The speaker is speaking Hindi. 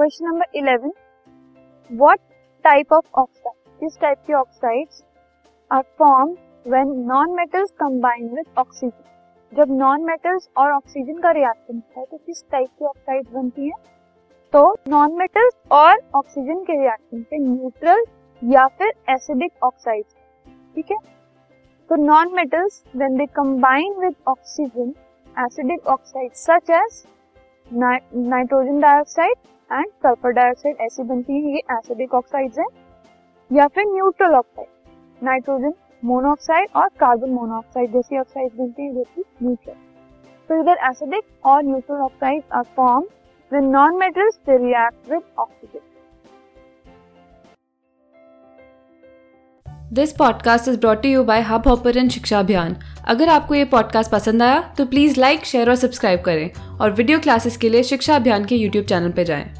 Question number eleven what type of oxide किस टाइप के oxides are form when non metals combine with oxygen जब नॉन मेटल्स और ऑक्सीजन का रिएक्शन होता है तो किस टाइप की ऑक्साइड बनती है? तो नॉन मेटल्स और ऑक्सीजन के रिएक्शन पे न्यूट्रल या फिर एसिडिक ऑक्साइड ठीक है? तो non metals when they combine with oxygen acidic oxide such as nitrogen dioxide and sulphur dioxide ऐसी बनती है, ये एसिडिक ऑक्साइड्स हैं, या फिर न्यूट्रल ऑक्साइड नाइट्रोजन मोनोऑक्साइड और कार्बन मोनोऑक्साइड जैसी ऑक्साइड बनती है, जो कि न्यूट्रल तो इधर एसिडिक और neutral oxide are form when non metals they react with oxygen this podcast is brought you by Hub Hopper and Shiksha Abhiyan अगर आपको ये पॉडकास्ट पसंद आया तो प्लीज़ लाइक शेयर और सब्सक्राइब करें और वीडियो क्लासेस के लिए शिक्षा अभियान के यूट्यूब चैनल पर जाएँ।